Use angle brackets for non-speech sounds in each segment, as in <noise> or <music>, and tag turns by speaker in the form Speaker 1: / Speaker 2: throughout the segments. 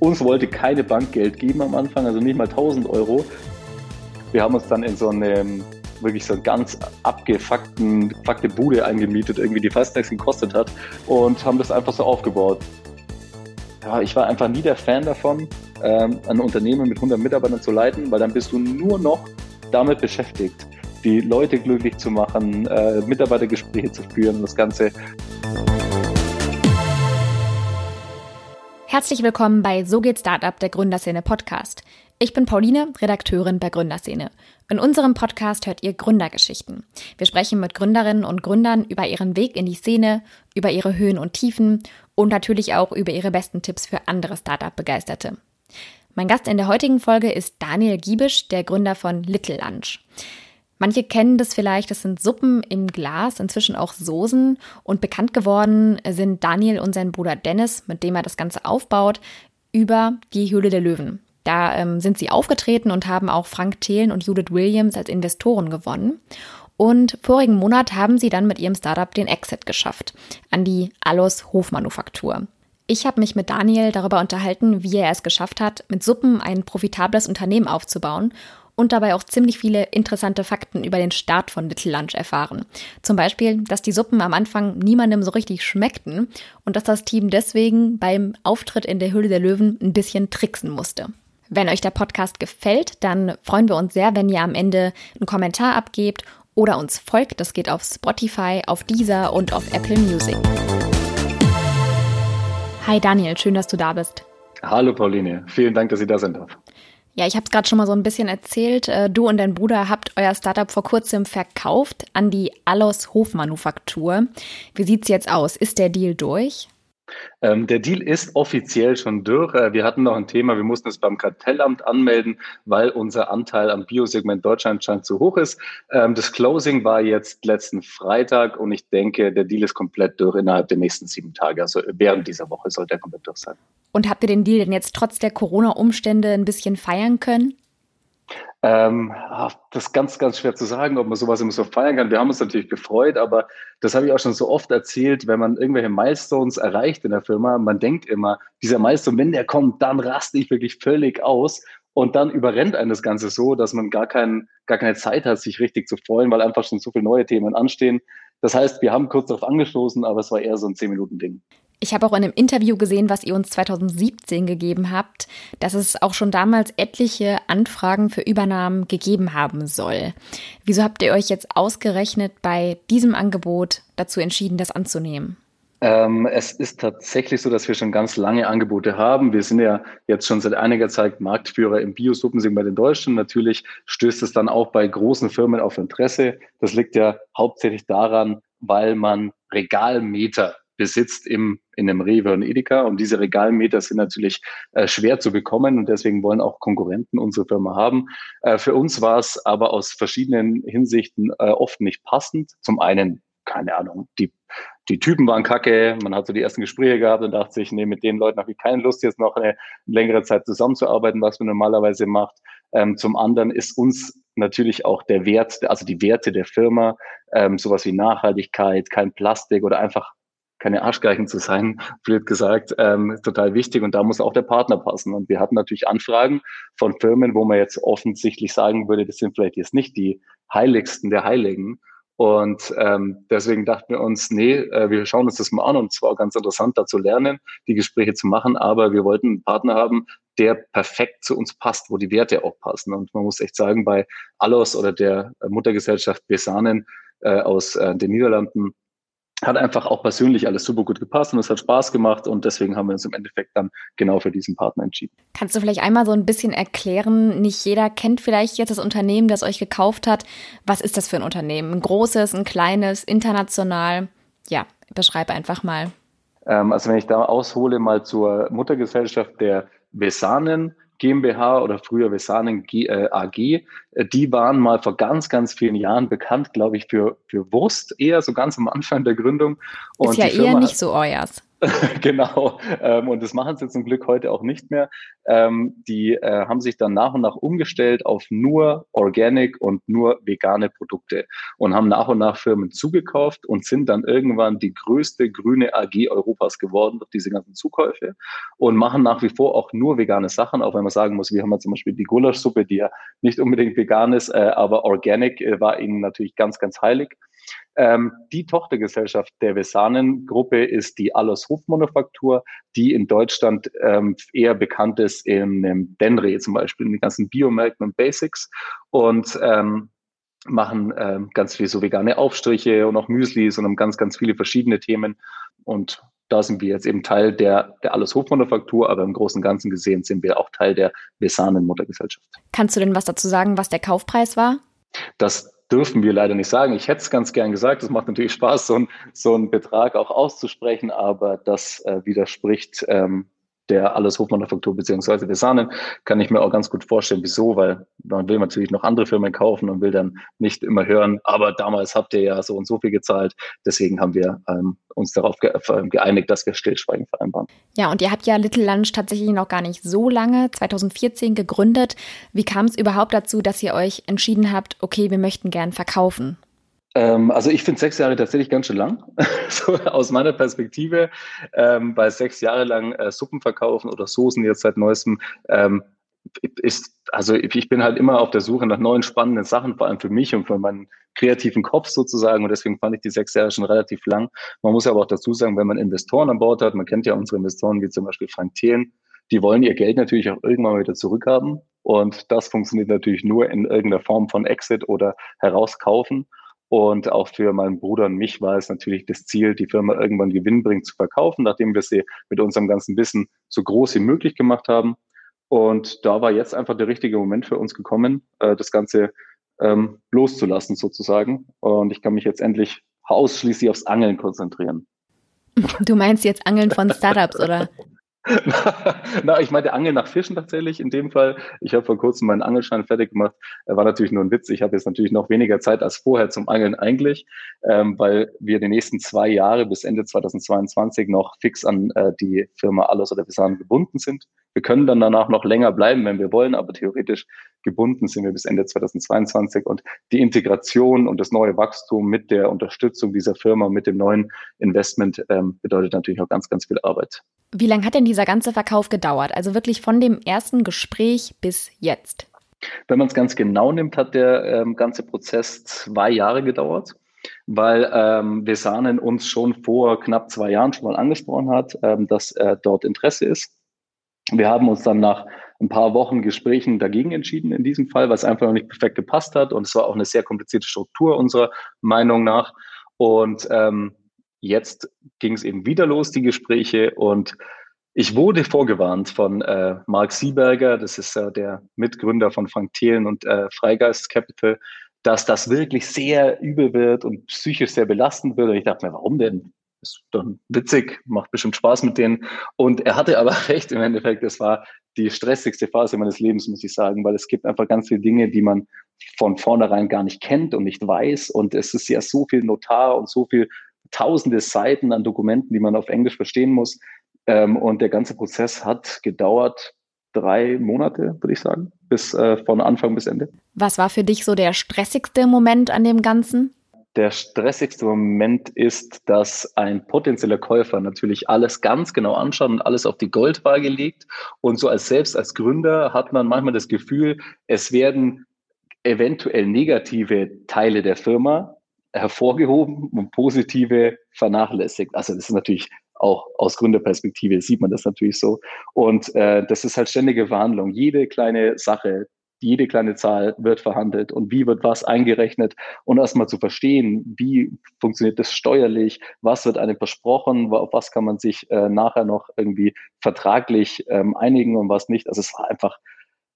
Speaker 1: Uns wollte keine Bank Geld geben am Anfang, also nicht mal 1000 Euro. Wir haben uns dann in so eine wirklich so ganz abgefuckten fuckte Bude eingemietet, irgendwie die fast nichts gekostet hat und haben das einfach so aufgebaut. Ja, ich war einfach nie der Fan davon, ähm, ein Unternehmen mit 100 Mitarbeitern zu leiten, weil dann bist du nur noch damit beschäftigt, die Leute glücklich zu machen, äh, Mitarbeitergespräche zu führen, das Ganze.
Speaker 2: Herzlich willkommen bei So geht Startup, der Gründerszene Podcast. Ich bin Pauline, Redakteurin bei Gründerszene. In unserem Podcast hört ihr Gründergeschichten. Wir sprechen mit Gründerinnen und Gründern über ihren Weg in die Szene, über ihre Höhen und Tiefen und natürlich auch über ihre besten Tipps für andere Startup-Begeisterte. Mein Gast in der heutigen Folge ist Daniel Giebisch, der Gründer von Little Lunch. Manche kennen das vielleicht, das sind Suppen im Glas, inzwischen auch Soßen. Und bekannt geworden sind Daniel und sein Bruder Dennis, mit dem er das Ganze aufbaut, über die Höhle der Löwen. Da ähm, sind sie aufgetreten und haben auch Frank Thelen und Judith Williams als Investoren gewonnen. Und vorigen Monat haben sie dann mit ihrem Startup den Exit geschafft an die Allos Hofmanufaktur. Ich habe mich mit Daniel darüber unterhalten, wie er es geschafft hat, mit Suppen ein profitables Unternehmen aufzubauen und dabei auch ziemlich viele interessante Fakten über den Start von Little Lunch erfahren. Zum Beispiel, dass die Suppen am Anfang niemandem so richtig schmeckten und dass das Team deswegen beim Auftritt in der Höhle der Löwen ein bisschen tricksen musste. Wenn euch der Podcast gefällt, dann freuen wir uns sehr, wenn ihr am Ende einen Kommentar abgebt oder uns folgt. Das geht auf Spotify, auf Deezer und auf Apple Music. Hi Daniel, schön, dass du da bist.
Speaker 1: Hallo Pauline, vielen Dank, dass ich da sein darf.
Speaker 2: Ja, ich habe es gerade schon mal so ein bisschen erzählt. Äh, du und dein Bruder habt euer Startup vor kurzem verkauft an die Allos Hofmanufaktur. Wie sieht's jetzt aus? Ist der Deal durch?
Speaker 1: Ähm, der Deal ist offiziell schon durch. Äh, wir hatten noch ein Thema, wir mussten es beim Kartellamt anmelden, weil unser Anteil am Biosegment Deutschland scheint zu hoch ist. Ähm, das Closing war jetzt letzten Freitag und ich denke, der Deal ist komplett durch innerhalb der nächsten sieben Tage. Also während dieser Woche sollte er komplett durch sein.
Speaker 2: Und habt ihr den Deal denn jetzt trotz der Corona-Umstände ein bisschen feiern können?
Speaker 1: Ähm, das ist ganz, ganz schwer zu sagen, ob man sowas immer so feiern kann. Wir haben uns natürlich gefreut, aber das habe ich auch schon so oft erzählt, wenn man irgendwelche Milestones erreicht in der Firma, man denkt immer, dieser Milestone, wenn der kommt, dann raste ich wirklich völlig aus. Und dann überrennt einen das Ganze so, dass man gar, kein, gar keine Zeit hat, sich richtig zu freuen, weil einfach schon so viele neue Themen anstehen. Das heißt, wir haben kurz darauf angestoßen, aber es war eher so ein 10-Minuten-Ding.
Speaker 2: Ich habe auch in einem Interview gesehen, was ihr uns 2017 gegeben habt, dass es auch schon damals etliche Anfragen für Übernahmen gegeben haben soll. Wieso habt ihr euch jetzt ausgerechnet bei diesem Angebot dazu entschieden, das anzunehmen?
Speaker 1: Ähm, es ist tatsächlich so, dass wir schon ganz lange Angebote haben. Wir sind ja jetzt schon seit einiger Zeit Marktführer im Biosuppensegment in Deutschland. Natürlich stößt es dann auch bei großen Firmen auf Interesse. Das liegt ja hauptsächlich daran, weil man Regalmeter besitzt im, in einem Rewe und Edeka. Und diese Regalmeter sind natürlich äh, schwer zu bekommen und deswegen wollen auch Konkurrenten unsere Firma haben. Äh, für uns war es aber aus verschiedenen Hinsichten äh, oft nicht passend. Zum einen, keine Ahnung, die, die Typen waren kacke, man hat so die ersten Gespräche gehabt und dachte sich, nee, mit den Leuten habe ich keine Lust, jetzt noch eine längere Zeit zusammenzuarbeiten, was man normalerweise macht. Ähm, zum anderen ist uns natürlich auch der Wert, also die Werte der Firma, ähm, sowas wie Nachhaltigkeit, kein Plastik oder einfach keine Arschgeigen zu sein, <laughs> blöd gesagt, ähm, total wichtig und da muss auch der Partner passen. Und wir hatten natürlich Anfragen von Firmen, wo man jetzt offensichtlich sagen würde, das sind vielleicht jetzt nicht die Heiligsten der Heiligen. Und ähm, deswegen dachten wir uns, nee, äh, wir schauen uns das mal an und es war auch ganz interessant, da zu lernen, die Gespräche zu machen, aber wir wollten einen Partner haben, der perfekt zu uns passt, wo die Werte auch passen. Und man muss echt sagen, bei Allos oder der Muttergesellschaft Besanen äh, aus äh, den Niederlanden, hat einfach auch persönlich alles super gut gepasst und es hat Spaß gemacht und deswegen haben wir uns im Endeffekt dann genau für diesen Partner entschieden.
Speaker 2: Kannst du vielleicht einmal so ein bisschen erklären, nicht jeder kennt vielleicht jetzt das Unternehmen, das euch gekauft hat. Was ist das für ein Unternehmen? Ein großes, ein kleines, international? Ja, beschreibe einfach mal.
Speaker 1: Ähm, also wenn ich da aushole mal zur Muttergesellschaft der Vesanen, GmbH oder früher Vesanen äh, AG, äh, die waren mal vor ganz, ganz vielen Jahren bekannt, glaube ich, für, für Wurst, eher so ganz am Anfang der Gründung.
Speaker 2: Und ist ja eher nicht so euers. <laughs>
Speaker 1: genau. Ähm, und das machen sie zum Glück heute auch nicht mehr. Ähm, die äh, haben sich dann nach und nach umgestellt auf nur Organic und nur vegane Produkte und haben nach und nach Firmen zugekauft und sind dann irgendwann die größte grüne AG Europas geworden durch diese ganzen Zukäufe und machen nach wie vor auch nur vegane Sachen, auch wenn man sagen muss, wir haben ja zum Beispiel die Gulaschsuppe, die ja nicht unbedingt vegan ist, äh, aber Organic äh, war ihnen natürlich ganz, ganz heilig. Ähm, die Tochtergesellschaft der Vesanen-Gruppe ist die Allers Hofmanufaktur, die in Deutschland ähm, eher bekannt ist in, in Denre zum Beispiel, in den ganzen Biomärkten und Basics und ähm, machen ähm, ganz viel so vegane Aufstriche und auch Müslis und haben ganz, ganz viele verschiedene Themen. Und da sind wir jetzt eben Teil der, der Alles Hofmanufaktur, aber im Großen und Ganzen gesehen sind wir auch Teil der Vesanen Muttergesellschaft.
Speaker 2: Kannst du denn was dazu sagen, was der Kaufpreis war?
Speaker 1: Das dürfen wir leider nicht sagen. Ich hätte es ganz gern gesagt. Es macht natürlich Spaß, so, ein, so einen Betrag auch auszusprechen, aber das äh, widerspricht ähm, der alles Hofmanufaktur beziehungsweise der Sahnen, kann ich mir auch ganz gut vorstellen, wieso, weil man will natürlich noch andere Firmen kaufen und will dann nicht immer hören, aber damals habt ihr ja so und so viel gezahlt. Deswegen haben wir ähm, uns darauf äh, geeinigt, dass wir Stillschweigen vereinbaren.
Speaker 2: Ja, und ihr habt ja Little Lunch tatsächlich noch gar nicht so lange, 2014 gegründet. Wie kam es überhaupt dazu, dass ihr euch entschieden habt, okay, wir möchten gern verkaufen?
Speaker 1: Ähm, also ich finde sechs Jahre tatsächlich ganz schön lang, <laughs> so aus meiner Perspektive, ähm, weil sechs Jahre lang äh, Suppen verkaufen oder Soßen jetzt seit neuestem ähm, ist, also ich bin halt immer auf der Suche nach neuen spannenden Sachen, vor allem für mich und für meinen kreativen Kopf sozusagen. Und deswegen fand ich die sechs Jahre schon relativ lang. Man muss aber auch dazu sagen, wenn man Investoren an Bord hat, man kennt ja unsere Investoren wie zum Beispiel Frank Thelen, die wollen ihr Geld natürlich auch irgendwann wieder zurückhaben. Und das funktioniert natürlich nur in irgendeiner Form von Exit oder herauskaufen. Und auch für meinen Bruder und mich war es natürlich das Ziel, die Firma irgendwann gewinnbringend zu verkaufen, nachdem wir sie mit unserem ganzen Wissen so groß wie möglich gemacht haben. Und da war jetzt einfach der richtige Moment für uns gekommen, äh, das Ganze ähm, loszulassen sozusagen. Und ich kann mich jetzt endlich ausschließlich aufs Angeln konzentrieren.
Speaker 2: Du meinst jetzt Angeln von Startups, oder? <laughs>
Speaker 1: Na, ich meinte Angeln nach Fischen tatsächlich in dem Fall. Ich habe vor kurzem meinen Angelschein fertig gemacht. War natürlich nur ein Witz. Ich habe jetzt natürlich noch weniger Zeit als vorher zum Angeln eigentlich, ähm, weil wir die nächsten zwei Jahre bis Ende 2022 noch fix an äh, die Firma Alles oder Visan gebunden sind. Wir können dann danach noch länger bleiben, wenn wir wollen, aber theoretisch gebunden sind wir bis Ende 2022 und die Integration und das neue Wachstum mit der Unterstützung dieser Firma, mit dem neuen Investment ähm, bedeutet natürlich auch ganz, ganz viel Arbeit.
Speaker 2: Wie lange hat denn dieser ganze Verkauf gedauert? Also wirklich von dem ersten Gespräch bis jetzt?
Speaker 1: Wenn man es ganz genau nimmt, hat der ähm, ganze Prozess zwei Jahre gedauert, weil ähm, Vesanen uns schon vor knapp zwei Jahren schon mal angesprochen hat, ähm, dass äh, dort Interesse ist. Wir haben uns dann nach ein paar Wochen Gesprächen dagegen entschieden in diesem Fall, weil es einfach noch nicht perfekt gepasst hat und es war auch eine sehr komplizierte Struktur unserer Meinung nach. Und ähm, jetzt ging es eben wieder los, die Gespräche. Und ich wurde vorgewarnt von äh, Mark Sieberger, das ist äh, der Mitgründer von Frank Thelen und äh, Freigeist Capital, dass das wirklich sehr übel wird und psychisch sehr belastend wird. Und ich dachte mir, warum denn? Ist doch witzig, macht bestimmt Spaß mit denen. Und er hatte aber <laughs> recht im Endeffekt, es war die stressigste Phase meines Lebens, muss ich sagen, weil es gibt einfach ganz viele Dinge, die man von vornherein gar nicht kennt und nicht weiß. Und es ist ja so viel Notar und so viel tausende Seiten an Dokumenten, die man auf Englisch verstehen muss. Ähm, und der ganze Prozess hat gedauert drei Monate, würde ich sagen, bis äh, von Anfang bis Ende.
Speaker 2: Was war für dich so der stressigste Moment an dem Ganzen?
Speaker 1: Der stressigste Moment ist, dass ein potenzieller Käufer natürlich alles ganz genau anschaut und alles auf die Goldwaage legt. Und so als selbst als Gründer hat man manchmal das Gefühl, es werden eventuell negative Teile der Firma hervorgehoben und positive vernachlässigt. Also das ist natürlich auch aus Gründerperspektive sieht man das natürlich so. Und äh, das ist halt ständige Verhandlung. Jede kleine Sache, jede kleine Zahl wird verhandelt und wie wird was eingerechnet und erstmal zu verstehen, wie funktioniert das steuerlich, was wird einem versprochen, auf was kann man sich äh, nachher noch irgendwie vertraglich ähm, einigen und was nicht. Also es war einfach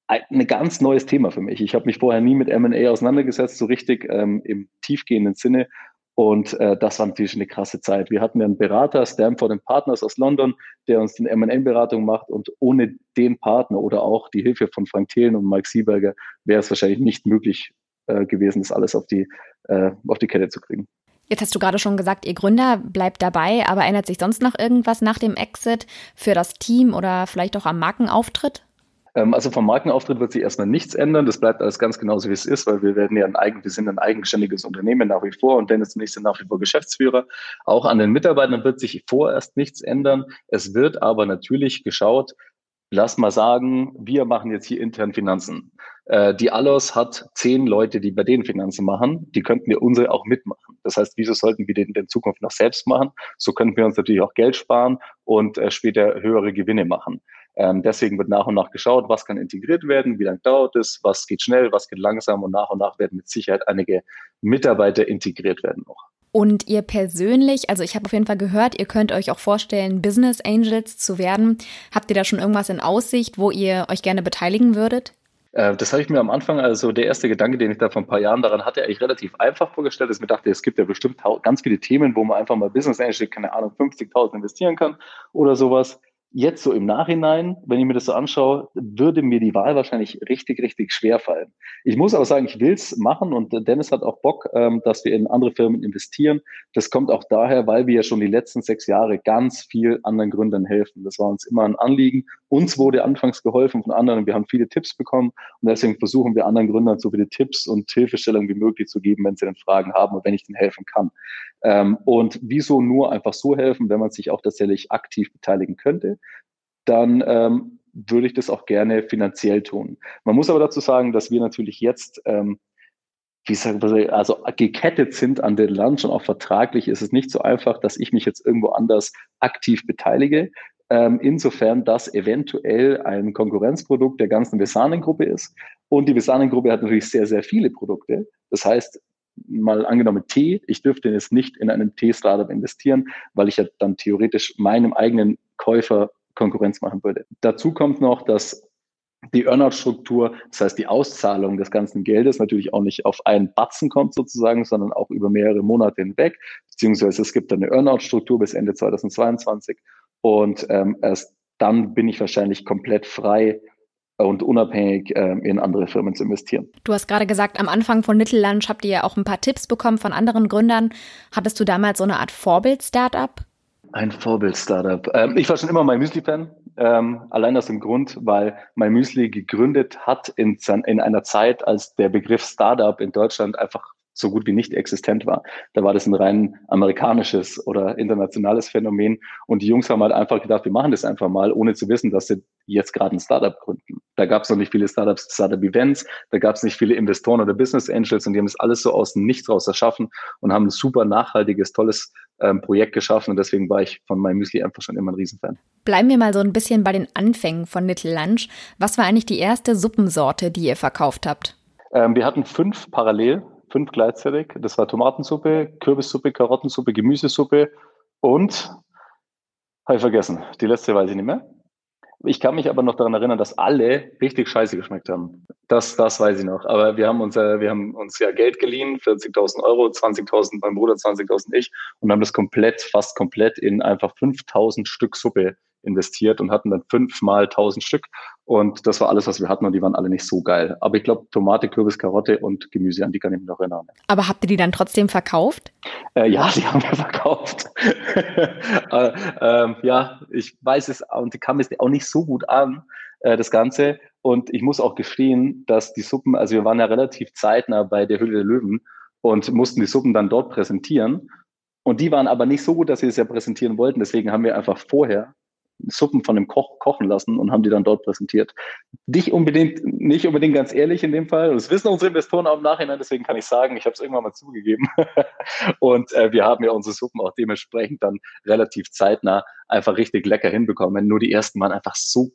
Speaker 1: ein ganz neues Thema für mich. Ich habe mich vorher nie mit M&A auseinandergesetzt, so richtig ähm, im tiefgehenden Sinne. Und äh, das war natürlich eine krasse Zeit. Wir hatten einen Berater, Stanford Partners aus London, der uns den M&A-Beratung macht. Und ohne den Partner oder auch die Hilfe von Frank Thelen und Mike Sieberger wäre es wahrscheinlich nicht möglich äh, gewesen, das alles auf die, äh, auf die Kette zu kriegen.
Speaker 2: Jetzt hast du gerade schon gesagt, ihr Gründer bleibt dabei, aber ändert sich sonst noch irgendwas nach dem Exit für das Team oder vielleicht auch am Markenauftritt?
Speaker 1: Ähm, also vom Markenauftritt wird sich erstmal nichts ändern. Das bleibt alles ganz genauso, wie es ist, weil wir werden ja ein eigen, wir sind ein eigenständiges Unternehmen nach wie vor und Dennis und ich sind nach wie vor Geschäftsführer. Auch an den Mitarbeitern wird sich vorerst nichts ändern. Es wird aber natürlich geschaut, lass mal sagen, wir machen jetzt hier intern Finanzen. Äh, die Allos hat zehn Leute, die bei denen Finanzen machen. Die könnten wir unsere auch mitmachen. Das heißt, wieso sollten wir den in Zukunft noch selbst machen? So könnten wir uns natürlich auch Geld sparen und äh, später höhere Gewinne machen. Ähm, deswegen wird nach und nach geschaut, was kann integriert werden, wie lange dauert es, was geht schnell, was geht langsam und nach und nach werden mit Sicherheit einige Mitarbeiter integriert werden noch.
Speaker 2: Und ihr persönlich, also ich habe auf jeden Fall gehört, ihr könnt euch auch vorstellen, Business Angels zu werden. Habt ihr da schon irgendwas in Aussicht, wo ihr euch gerne beteiligen würdet?
Speaker 1: Äh, das habe ich mir am Anfang, also der erste Gedanke, den ich da vor ein paar Jahren daran hatte, eigentlich relativ einfach vorgestellt, dass ich mir dachte, es gibt ja bestimmt ganz viele Themen, wo man einfach mal Business Angel, keine Ahnung, 50.000 investieren kann oder sowas jetzt so im Nachhinein, wenn ich mir das so anschaue, würde mir die Wahl wahrscheinlich richtig, richtig schwer fallen. Ich muss aber sagen, ich will es machen und Dennis hat auch Bock, ähm, dass wir in andere Firmen investieren. Das kommt auch daher, weil wir ja schon die letzten sechs Jahre ganz viel anderen Gründern helfen. Das war uns immer ein Anliegen. Uns wurde anfangs geholfen von anderen. Wir haben viele Tipps bekommen und deswegen versuchen wir anderen Gründern so viele Tipps und Hilfestellungen wie möglich zu geben, wenn sie dann Fragen haben und wenn ich ihnen helfen kann. Ähm, und wieso nur einfach so helfen, wenn man sich auch tatsächlich aktiv beteiligen könnte, dann ähm, würde ich das auch gerne finanziell tun. Man muss aber dazu sagen, dass wir natürlich jetzt, ähm, wie sagen wir, also gekettet sind an den Land und auch vertraglich ist es nicht so einfach, dass ich mich jetzt irgendwo anders aktiv beteilige. Ähm, insofern, dass eventuell ein Konkurrenzprodukt der ganzen Vesanen-Gruppe ist. Und die Vesanen-Gruppe hat natürlich sehr, sehr viele Produkte. Das heißt, mal angenommen Tee, ich dürfte jetzt nicht in einem Tee-Startup investieren, weil ich ja dann theoretisch meinem eigenen Käufer Konkurrenz machen würde. Dazu kommt noch, dass die Earnout-Struktur, das heißt die Auszahlung des ganzen Geldes natürlich auch nicht auf einen Batzen kommt sozusagen, sondern auch über mehrere Monate hinweg, beziehungsweise es gibt eine Earnout-Struktur bis Ende 2022 und ähm, erst dann bin ich wahrscheinlich komplett frei, und unabhängig äh, in andere Firmen zu investieren.
Speaker 2: Du hast gerade gesagt, am Anfang von Little Lunch habt ihr ja auch ein paar Tipps bekommen von anderen Gründern. Hattest du damals so eine Art Vorbild-Startup?
Speaker 1: Ein Vorbild-Startup. Ähm, ich war schon immer mein Müsli-Fan. Ähm, allein aus dem Grund, weil mein Müsli gegründet hat in, in einer Zeit, als der Begriff Startup in Deutschland einfach so gut wie nicht existent war. Da war das ein rein amerikanisches oder internationales Phänomen. Und die Jungs haben halt einfach gedacht, wir machen das einfach mal, ohne zu wissen, dass sie jetzt gerade ein Startup gründen. Da gab es noch nicht viele Startups, Startup-Events, da gab es nicht viele Investoren oder Business Angels und die haben das alles so aus dem Nichts raus erschaffen und haben ein super nachhaltiges, tolles ähm, Projekt geschaffen. Und deswegen war ich von meinem Müsli einfach schon immer ein Riesenfan.
Speaker 2: Bleiben wir mal so ein bisschen bei den Anfängen von Little Lunch. Was war eigentlich die erste Suppensorte, die ihr verkauft habt?
Speaker 1: Ähm, wir hatten fünf parallel fünf gleichzeitig. Das war Tomatensuppe, Kürbissuppe, Karottensuppe, Gemüsesuppe und habe ich vergessen. Die letzte weiß ich nicht mehr. Ich kann mich aber noch daran erinnern, dass alle richtig scheiße geschmeckt haben. Das, das weiß ich noch. Aber wir haben uns, äh, wir haben uns ja Geld geliehen, 40.000 Euro, 20.000 mein Bruder, 20.000 ich und haben das komplett, fast komplett in einfach 5.000 Stück Suppe investiert und hatten dann fünfmal 1000 Stück. Und das war alles, was wir hatten und die waren alle nicht so geil. Aber ich glaube, Tomate, Kürbis, Karotte und Gemüse, an die kann ich mich noch erinnern.
Speaker 2: Aber habt ihr die dann trotzdem verkauft?
Speaker 1: Äh, ja, die <laughs> haben wir verkauft. <laughs> äh, ähm, ja, ich weiß es und kam es auch nicht so gut an, äh, das Ganze. Und ich muss auch gestehen, dass die Suppen, also wir waren ja relativ zeitnah bei der Hülle der Löwen und mussten die Suppen dann dort präsentieren. Und die waren aber nicht so gut, dass wir es ja präsentieren wollten. Deswegen haben wir einfach vorher Suppen von dem Koch kochen lassen und haben die dann dort präsentiert. Nicht unbedingt, nicht unbedingt ganz ehrlich in dem Fall. Das wissen unsere Investoren auch im Nachhinein, deswegen kann ich sagen, ich habe es irgendwann mal zugegeben. <laughs> und äh, wir haben ja unsere Suppen auch dementsprechend dann relativ zeitnah einfach richtig lecker hinbekommen. Nur die ersten waren einfach so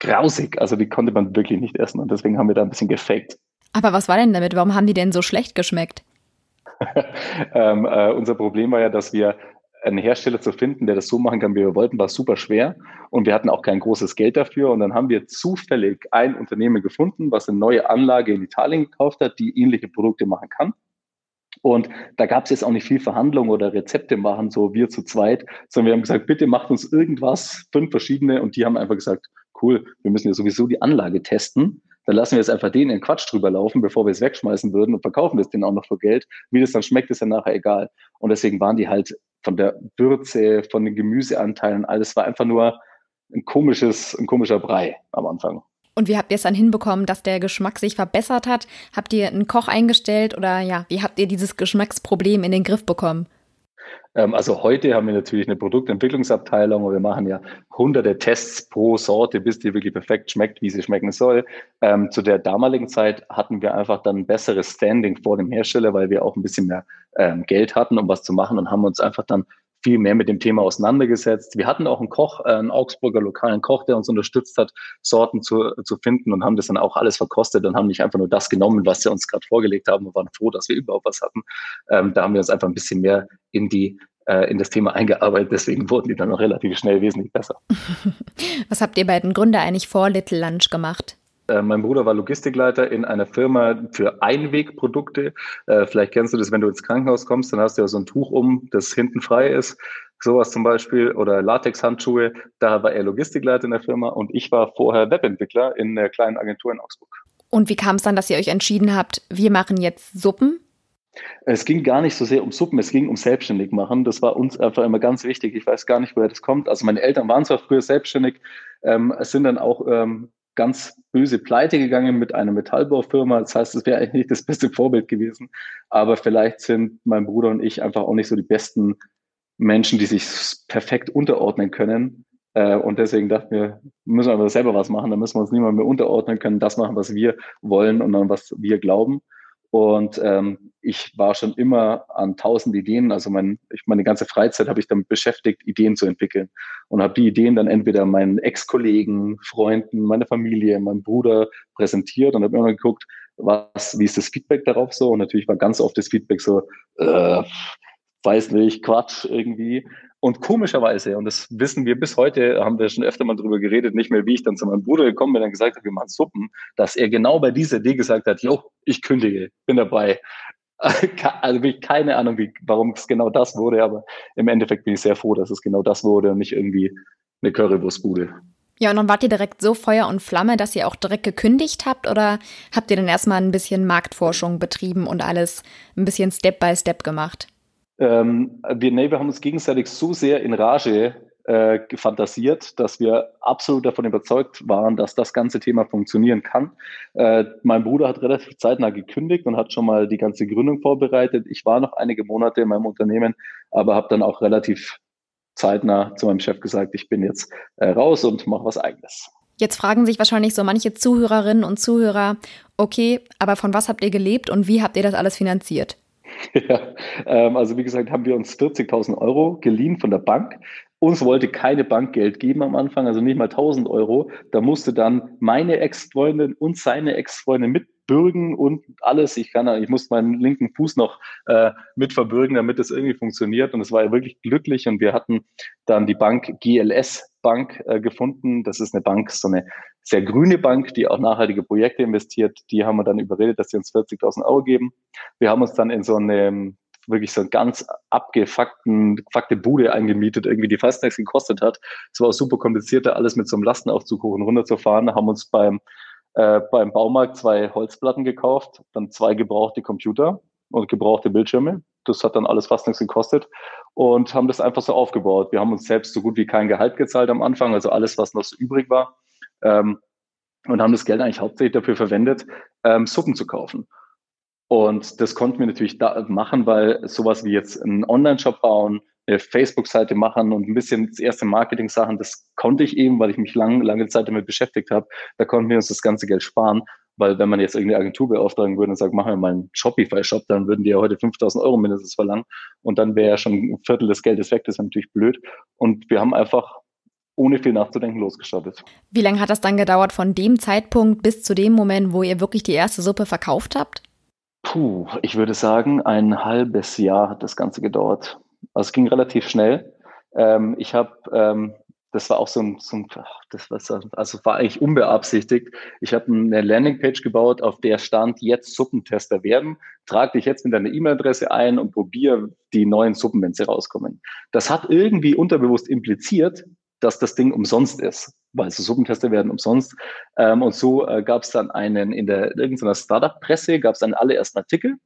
Speaker 1: grausig. Also die konnte man wirklich nicht essen und deswegen haben wir da ein bisschen gefaked.
Speaker 2: Aber was war denn damit? Warum haben die denn so schlecht geschmeckt? <laughs>
Speaker 1: ähm, äh, unser Problem war ja, dass wir einen Hersteller zu finden, der das so machen kann, wie wir wollten, war super schwer. Und wir hatten auch kein großes Geld dafür. Und dann haben wir zufällig ein Unternehmen gefunden, was eine neue Anlage in Italien gekauft hat, die ähnliche Produkte machen kann. Und da gab es jetzt auch nicht viel Verhandlungen oder Rezepte machen, so wir zu zweit, sondern wir haben gesagt, bitte macht uns irgendwas, fünf verschiedene. Und die haben einfach gesagt, cool, wir müssen ja sowieso die Anlage testen dann lassen wir jetzt einfach denen in Quatsch drüber laufen, bevor wir es wegschmeißen würden und verkaufen es denen auch noch für Geld. Wie das dann schmeckt, ist ja nachher egal. Und deswegen waren die halt von der Würze, von den Gemüseanteilen, alles war einfach nur ein komisches, ein komischer Brei am Anfang.
Speaker 2: Und wie habt ihr es dann hinbekommen, dass der Geschmack sich verbessert hat? Habt ihr einen Koch eingestellt oder ja, wie habt ihr dieses Geschmacksproblem in den Griff bekommen?
Speaker 1: Ähm, also heute haben wir natürlich eine Produktentwicklungsabteilung und wir machen ja hunderte Tests pro Sorte, bis die wirklich perfekt schmeckt, wie sie schmecken soll. Ähm, zu der damaligen Zeit hatten wir einfach dann ein besseres Standing vor dem Hersteller, weil wir auch ein bisschen mehr ähm, Geld hatten, um was zu machen und haben uns einfach dann viel mehr mit dem Thema auseinandergesetzt. Wir hatten auch einen Koch, äh, einen Augsburger lokalen Koch, der uns unterstützt hat, Sorten zu, zu finden und haben das dann auch alles verkostet und haben nicht einfach nur das genommen, was sie uns gerade vorgelegt haben und waren froh, dass wir überhaupt was hatten. Ähm, da haben wir uns einfach ein bisschen mehr in die äh, in das Thema eingearbeitet. Deswegen wurden die dann auch relativ schnell wesentlich besser. <laughs>
Speaker 2: Was habt ihr beiden Gründer eigentlich vor Little Lunch gemacht?
Speaker 1: Äh, mein Bruder war Logistikleiter in einer Firma für Einwegprodukte. Äh, vielleicht kennst du das, wenn du ins Krankenhaus kommst, dann hast du ja so ein Tuch um, das hinten frei ist. Sowas zum Beispiel oder Latexhandschuhe. Da war er Logistikleiter in der Firma und ich war vorher Webentwickler in der kleinen Agentur in Augsburg.
Speaker 2: Und wie kam es dann, dass ihr euch entschieden habt, wir machen jetzt Suppen?
Speaker 1: Es ging gar nicht so sehr um Suppen, es ging um selbstständig machen. Das war uns einfach immer ganz wichtig. Ich weiß gar nicht, woher das kommt. Also meine Eltern waren zwar früher selbstständig, ähm, sind dann auch ähm, ganz böse pleite gegangen mit einer Metallbaufirma. Das heißt, es wäre eigentlich nicht das beste Vorbild gewesen. Aber vielleicht sind mein Bruder und ich einfach auch nicht so die besten Menschen, die sich perfekt unterordnen können. Äh, und deswegen dachten wir, müssen wir aber selber was machen. Da müssen wir uns niemand mehr unterordnen können, das machen, was wir wollen und dann was wir glauben. Und ähm, ich war schon immer an tausend Ideen. Also mein, ich, meine ganze Freizeit habe ich damit beschäftigt, Ideen zu entwickeln. Und habe die Ideen dann entweder meinen Ex-Kollegen, Freunden, meiner Familie, meinem Bruder präsentiert und habe immer geguckt, was, wie ist das Feedback darauf so? Und natürlich war ganz oft das Feedback so, äh, weiß nicht, Quatsch irgendwie. Und komischerweise, und das wissen wir bis heute, haben wir schon öfter mal drüber geredet, nicht mehr, wie ich dann zu meinem Bruder gekommen bin und gesagt habe, wir machen Suppen, dass er genau bei dieser Idee gesagt hat, jo, ich kündige, bin dabei. <laughs> Also ich keine Ahnung, wie, warum es genau das wurde, aber im Endeffekt bin ich sehr froh, dass es genau das wurde und nicht irgendwie eine Currywurstbude.
Speaker 2: Ja, und dann wart ihr direkt so Feuer und Flamme, dass ihr auch direkt gekündigt habt oder habt ihr dann erstmal ein bisschen Marktforschung betrieben und alles ein bisschen Step by Step gemacht?
Speaker 1: Ähm, wir, nee, haben uns gegenseitig so sehr in Rage äh, fantasiert, dass wir absolut davon überzeugt waren, dass das ganze Thema funktionieren kann. Äh, mein Bruder hat relativ zeitnah gekündigt und hat schon mal die ganze Gründung vorbereitet. Ich war noch einige Monate in meinem Unternehmen, aber habe dann auch relativ zeitnah zu meinem Chef gesagt, ich bin jetzt äh, raus und mache was eigenes.
Speaker 2: Jetzt fragen sich wahrscheinlich so manche Zuhörerinnen und Zuhörer, okay, aber von was habt ihr gelebt und wie habt ihr das alles finanziert? <laughs>
Speaker 1: Ja, ähm, also wie gesagt, haben wir uns 40.000 Euro geliehen von der Bank. Uns wollte keine Bank Geld geben am Anfang, also nicht mal 1000 Euro. Da musste dann meine Ex-Freundin und seine Ex-Freundin mitbürgen und alles. Ich kann, ich musste meinen linken Fuß noch äh, mit verbürgen, damit es irgendwie funktioniert. Und es war ja wirklich glücklich. Und wir hatten dann die Bank GLS Bank äh, gefunden. Das ist eine Bank, so eine sehr grüne Bank, die auch nachhaltige Projekte investiert. Die haben wir dann überredet, dass sie uns 40.000 Euro geben. Wir haben uns dann in so eine wirklich so ganz abgefuckten, gefuckte Bude eingemietet, irgendwie die fast nichts gekostet hat. Es war auch super kompliziert, da alles mit so einem Lastenaufzug hoch und runter zu fahren. Haben uns beim, äh, beim Baumarkt zwei Holzplatten gekauft, dann zwei gebrauchte Computer und gebrauchte Bildschirme. Das hat dann alles fast nichts gekostet und haben das einfach so aufgebaut. Wir haben uns selbst so gut wie kein Gehalt gezahlt am Anfang, also alles, was noch so übrig war. Ähm, und haben das Geld eigentlich hauptsächlich dafür verwendet, ähm, Suppen zu kaufen. Und das konnten wir natürlich da machen, weil sowas wie jetzt einen Online-Shop bauen, Facebook-Seite machen und ein bisschen das erste Marketing-Sachen, das konnte ich eben, weil ich mich lang, lange Zeit damit beschäftigt habe. Da konnten wir uns das ganze Geld sparen, weil wenn man jetzt irgendeine Agentur beauftragen würde und sagt, machen wir mal einen Shopify-Shop, dann würden die ja heute 5000 Euro mindestens verlangen und dann wäre ja schon ein Viertel des Geldes weg. Das ist natürlich blöd. Und wir haben einfach ohne viel nachzudenken losgestartet.
Speaker 2: Wie lange hat das dann gedauert von dem Zeitpunkt bis zu dem Moment, wo ihr wirklich die erste Suppe verkauft habt?
Speaker 1: Puh, ich würde sagen, ein halbes Jahr hat das Ganze gedauert. Also es ging relativ schnell. Ähm, ich habe, ähm, das war auch so ein, so ein das war, also war eigentlich unbeabsichtigt. Ich habe eine Landingpage gebaut, auf der stand jetzt Suppentester werden. Trag dich jetzt mit deiner E-Mail-Adresse ein und probier die neuen Suppen, wenn sie rauskommen. Das hat irgendwie unterbewusst impliziert, dass das Ding umsonst ist. weil so Suppentester werden umsonst. Ähm, und so äh, gab es dann einen, in der irgendeiner Startup-Presse gab es einen allerersten Artikel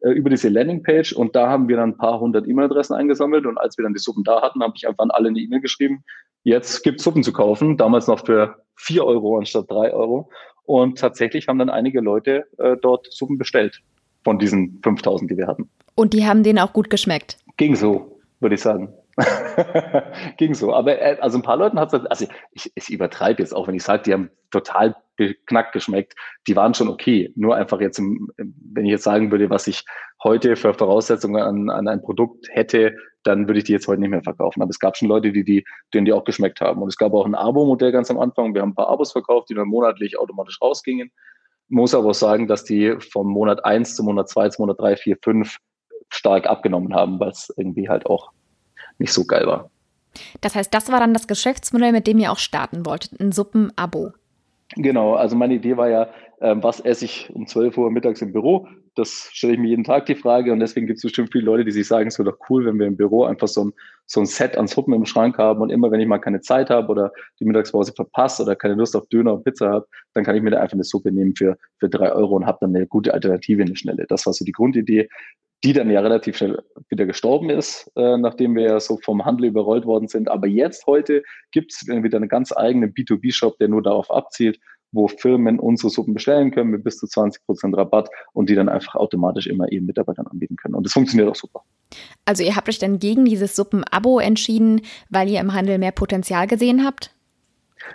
Speaker 1: äh, über diese Landingpage und da haben wir dann ein paar hundert E-Mail-Adressen eingesammelt und als wir dann die Suppen da hatten, habe ich einfach an alle eine E-Mail geschrieben, jetzt gibt Suppen zu kaufen, damals noch für vier Euro anstatt drei Euro. Und tatsächlich haben dann einige Leute äh, dort Suppen bestellt von diesen 5000, die wir hatten.
Speaker 2: Und die haben denen auch gut geschmeckt?
Speaker 1: Ging so, würde ich sagen. <laughs> Ging so. Aber äh, also ein paar Leuten hat es, also ich, ich übertreibe jetzt auch, wenn ich sage, die haben total beknackt geschmeckt. Die waren schon okay. Nur einfach jetzt, wenn ich jetzt sagen würde, was ich heute für Voraussetzungen an, an ein Produkt hätte, dann würde ich die jetzt heute nicht mehr verkaufen. Aber es gab schon Leute, die, die, denen die auch geschmeckt haben. Und es gab auch ein Abo-Modell ganz am Anfang. Wir haben ein paar Abos verkauft, die dann monatlich automatisch rausgingen. Muss aber auch sagen, dass die vom Monat eins zu Monat zwei zu Monat drei, vier, fünf stark abgenommen haben, weil es irgendwie halt auch nicht so geil war.
Speaker 2: Das heißt, das war dann das Geschäftsmodell, mit dem ihr auch starten wolltet, ein Suppen-Abo.
Speaker 1: Genau, also meine Idee war ja, ähm, was esse ich um 12 Uhr mittags im Büro? Das stelle ich mir jeden Tag die Frage und deswegen gibt es bestimmt viele Leute, die sich sagen, es wäre doch cool, wenn wir im Büro einfach so ein, so ein Set an Suppen im Schrank haben und immer, wenn ich mal keine Zeit habe oder die Mittagspause verpasse oder keine Lust auf Döner und Pizza habe, dann kann ich mir da einfach eine Suppe nehmen für, für drei Euro und habe dann eine gute Alternative, eine schnelle. Das war so die Grundidee die dann ja relativ schnell wieder gestorben ist, äh, nachdem wir ja so vom Handel überrollt worden sind. Aber jetzt heute gibt es wieder einen ganz eigenen B2B-Shop, der nur darauf abzielt, wo Firmen unsere Suppen bestellen können mit bis zu 20 Prozent Rabatt und die dann einfach automatisch immer ihren Mitarbeitern anbieten können. Und das funktioniert auch super.
Speaker 2: Also ihr habt euch dann gegen dieses Suppen-Abo entschieden, weil ihr im Handel mehr Potenzial gesehen habt?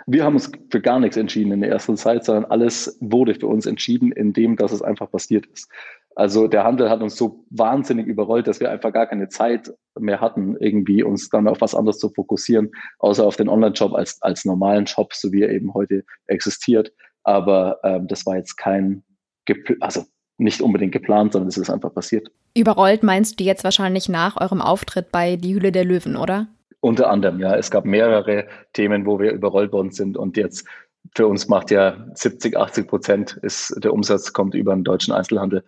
Speaker 1: Wir haben uns für gar nichts entschieden in der ersten Zeit, sondern alles wurde für uns entschieden, indem dass es einfach passiert ist. Also der Handel hat uns so wahnsinnig überrollt, dass wir einfach gar keine Zeit mehr hatten, irgendwie uns dann auf was anderes zu fokussieren, außer auf den Online-Shop als, als normalen Shop, so wie er eben heute existiert. Aber ähm, das war jetzt kein, also nicht unbedingt geplant, sondern es ist einfach passiert.
Speaker 2: Überrollt meinst du jetzt wahrscheinlich nach eurem Auftritt bei Die Hülle der Löwen, oder?
Speaker 1: Unter anderem, ja. Es gab mehrere Themen, wo wir überrollt worden sind und jetzt für uns macht ja 70, 80 Prozent ist der Umsatz kommt über den deutschen Einzelhandel.